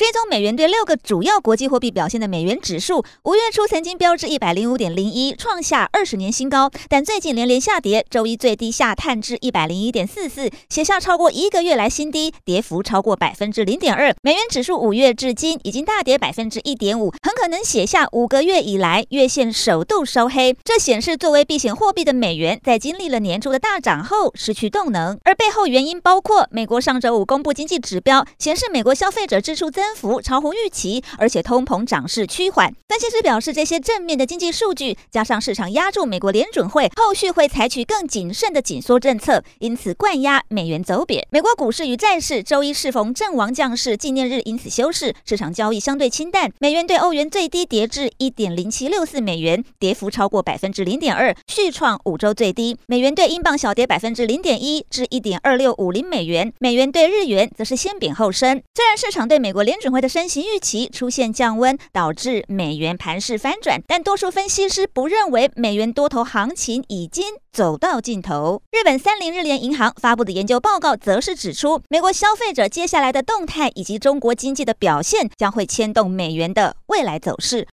追踪美元对六个主要国际货币表现的美元指数，五月初曾经飙至一百零五点零一，创下二十年新高，但最近连连下跌，周一最低下探至一百零一点四四，写下超过一个月来新低，跌幅超过百分之零点二。美元指数五月至今已经大跌百分之一点五，很可能写下五个月以来月线首度收黑。这显示作为避险货币的美元，在经历了年初的大涨后失去动能，而背后原因包括美国上周五公布经济指标，显示美国消费者支出增幅超乎预期，而且通膨涨势趋缓。分析师表示，这些正面的经济数据加上市场押注美国联准会后续会采取更谨慎的紧缩政策，因此灌压美元走贬。美国股市与债市周一适逢阵亡将士纪念日，因此休市，市场交易相对清淡。美元对欧元最低跌至一点零七六四美元，跌幅超过百分之零点二，续创五周最低。美元对英镑小跌百分之零点一至一点二六五零美元，美元对日元则是先贬后升。虽然市场对美国联准会的升息预期出现降温，导致美元盘势翻转，但多数分析师不认为美元多头行情已经走到尽头。日本三菱日联银行发布的研究报告则是指出，美国消费者接下来的动态以及中国经济的表现将会牵动美元的未来走势。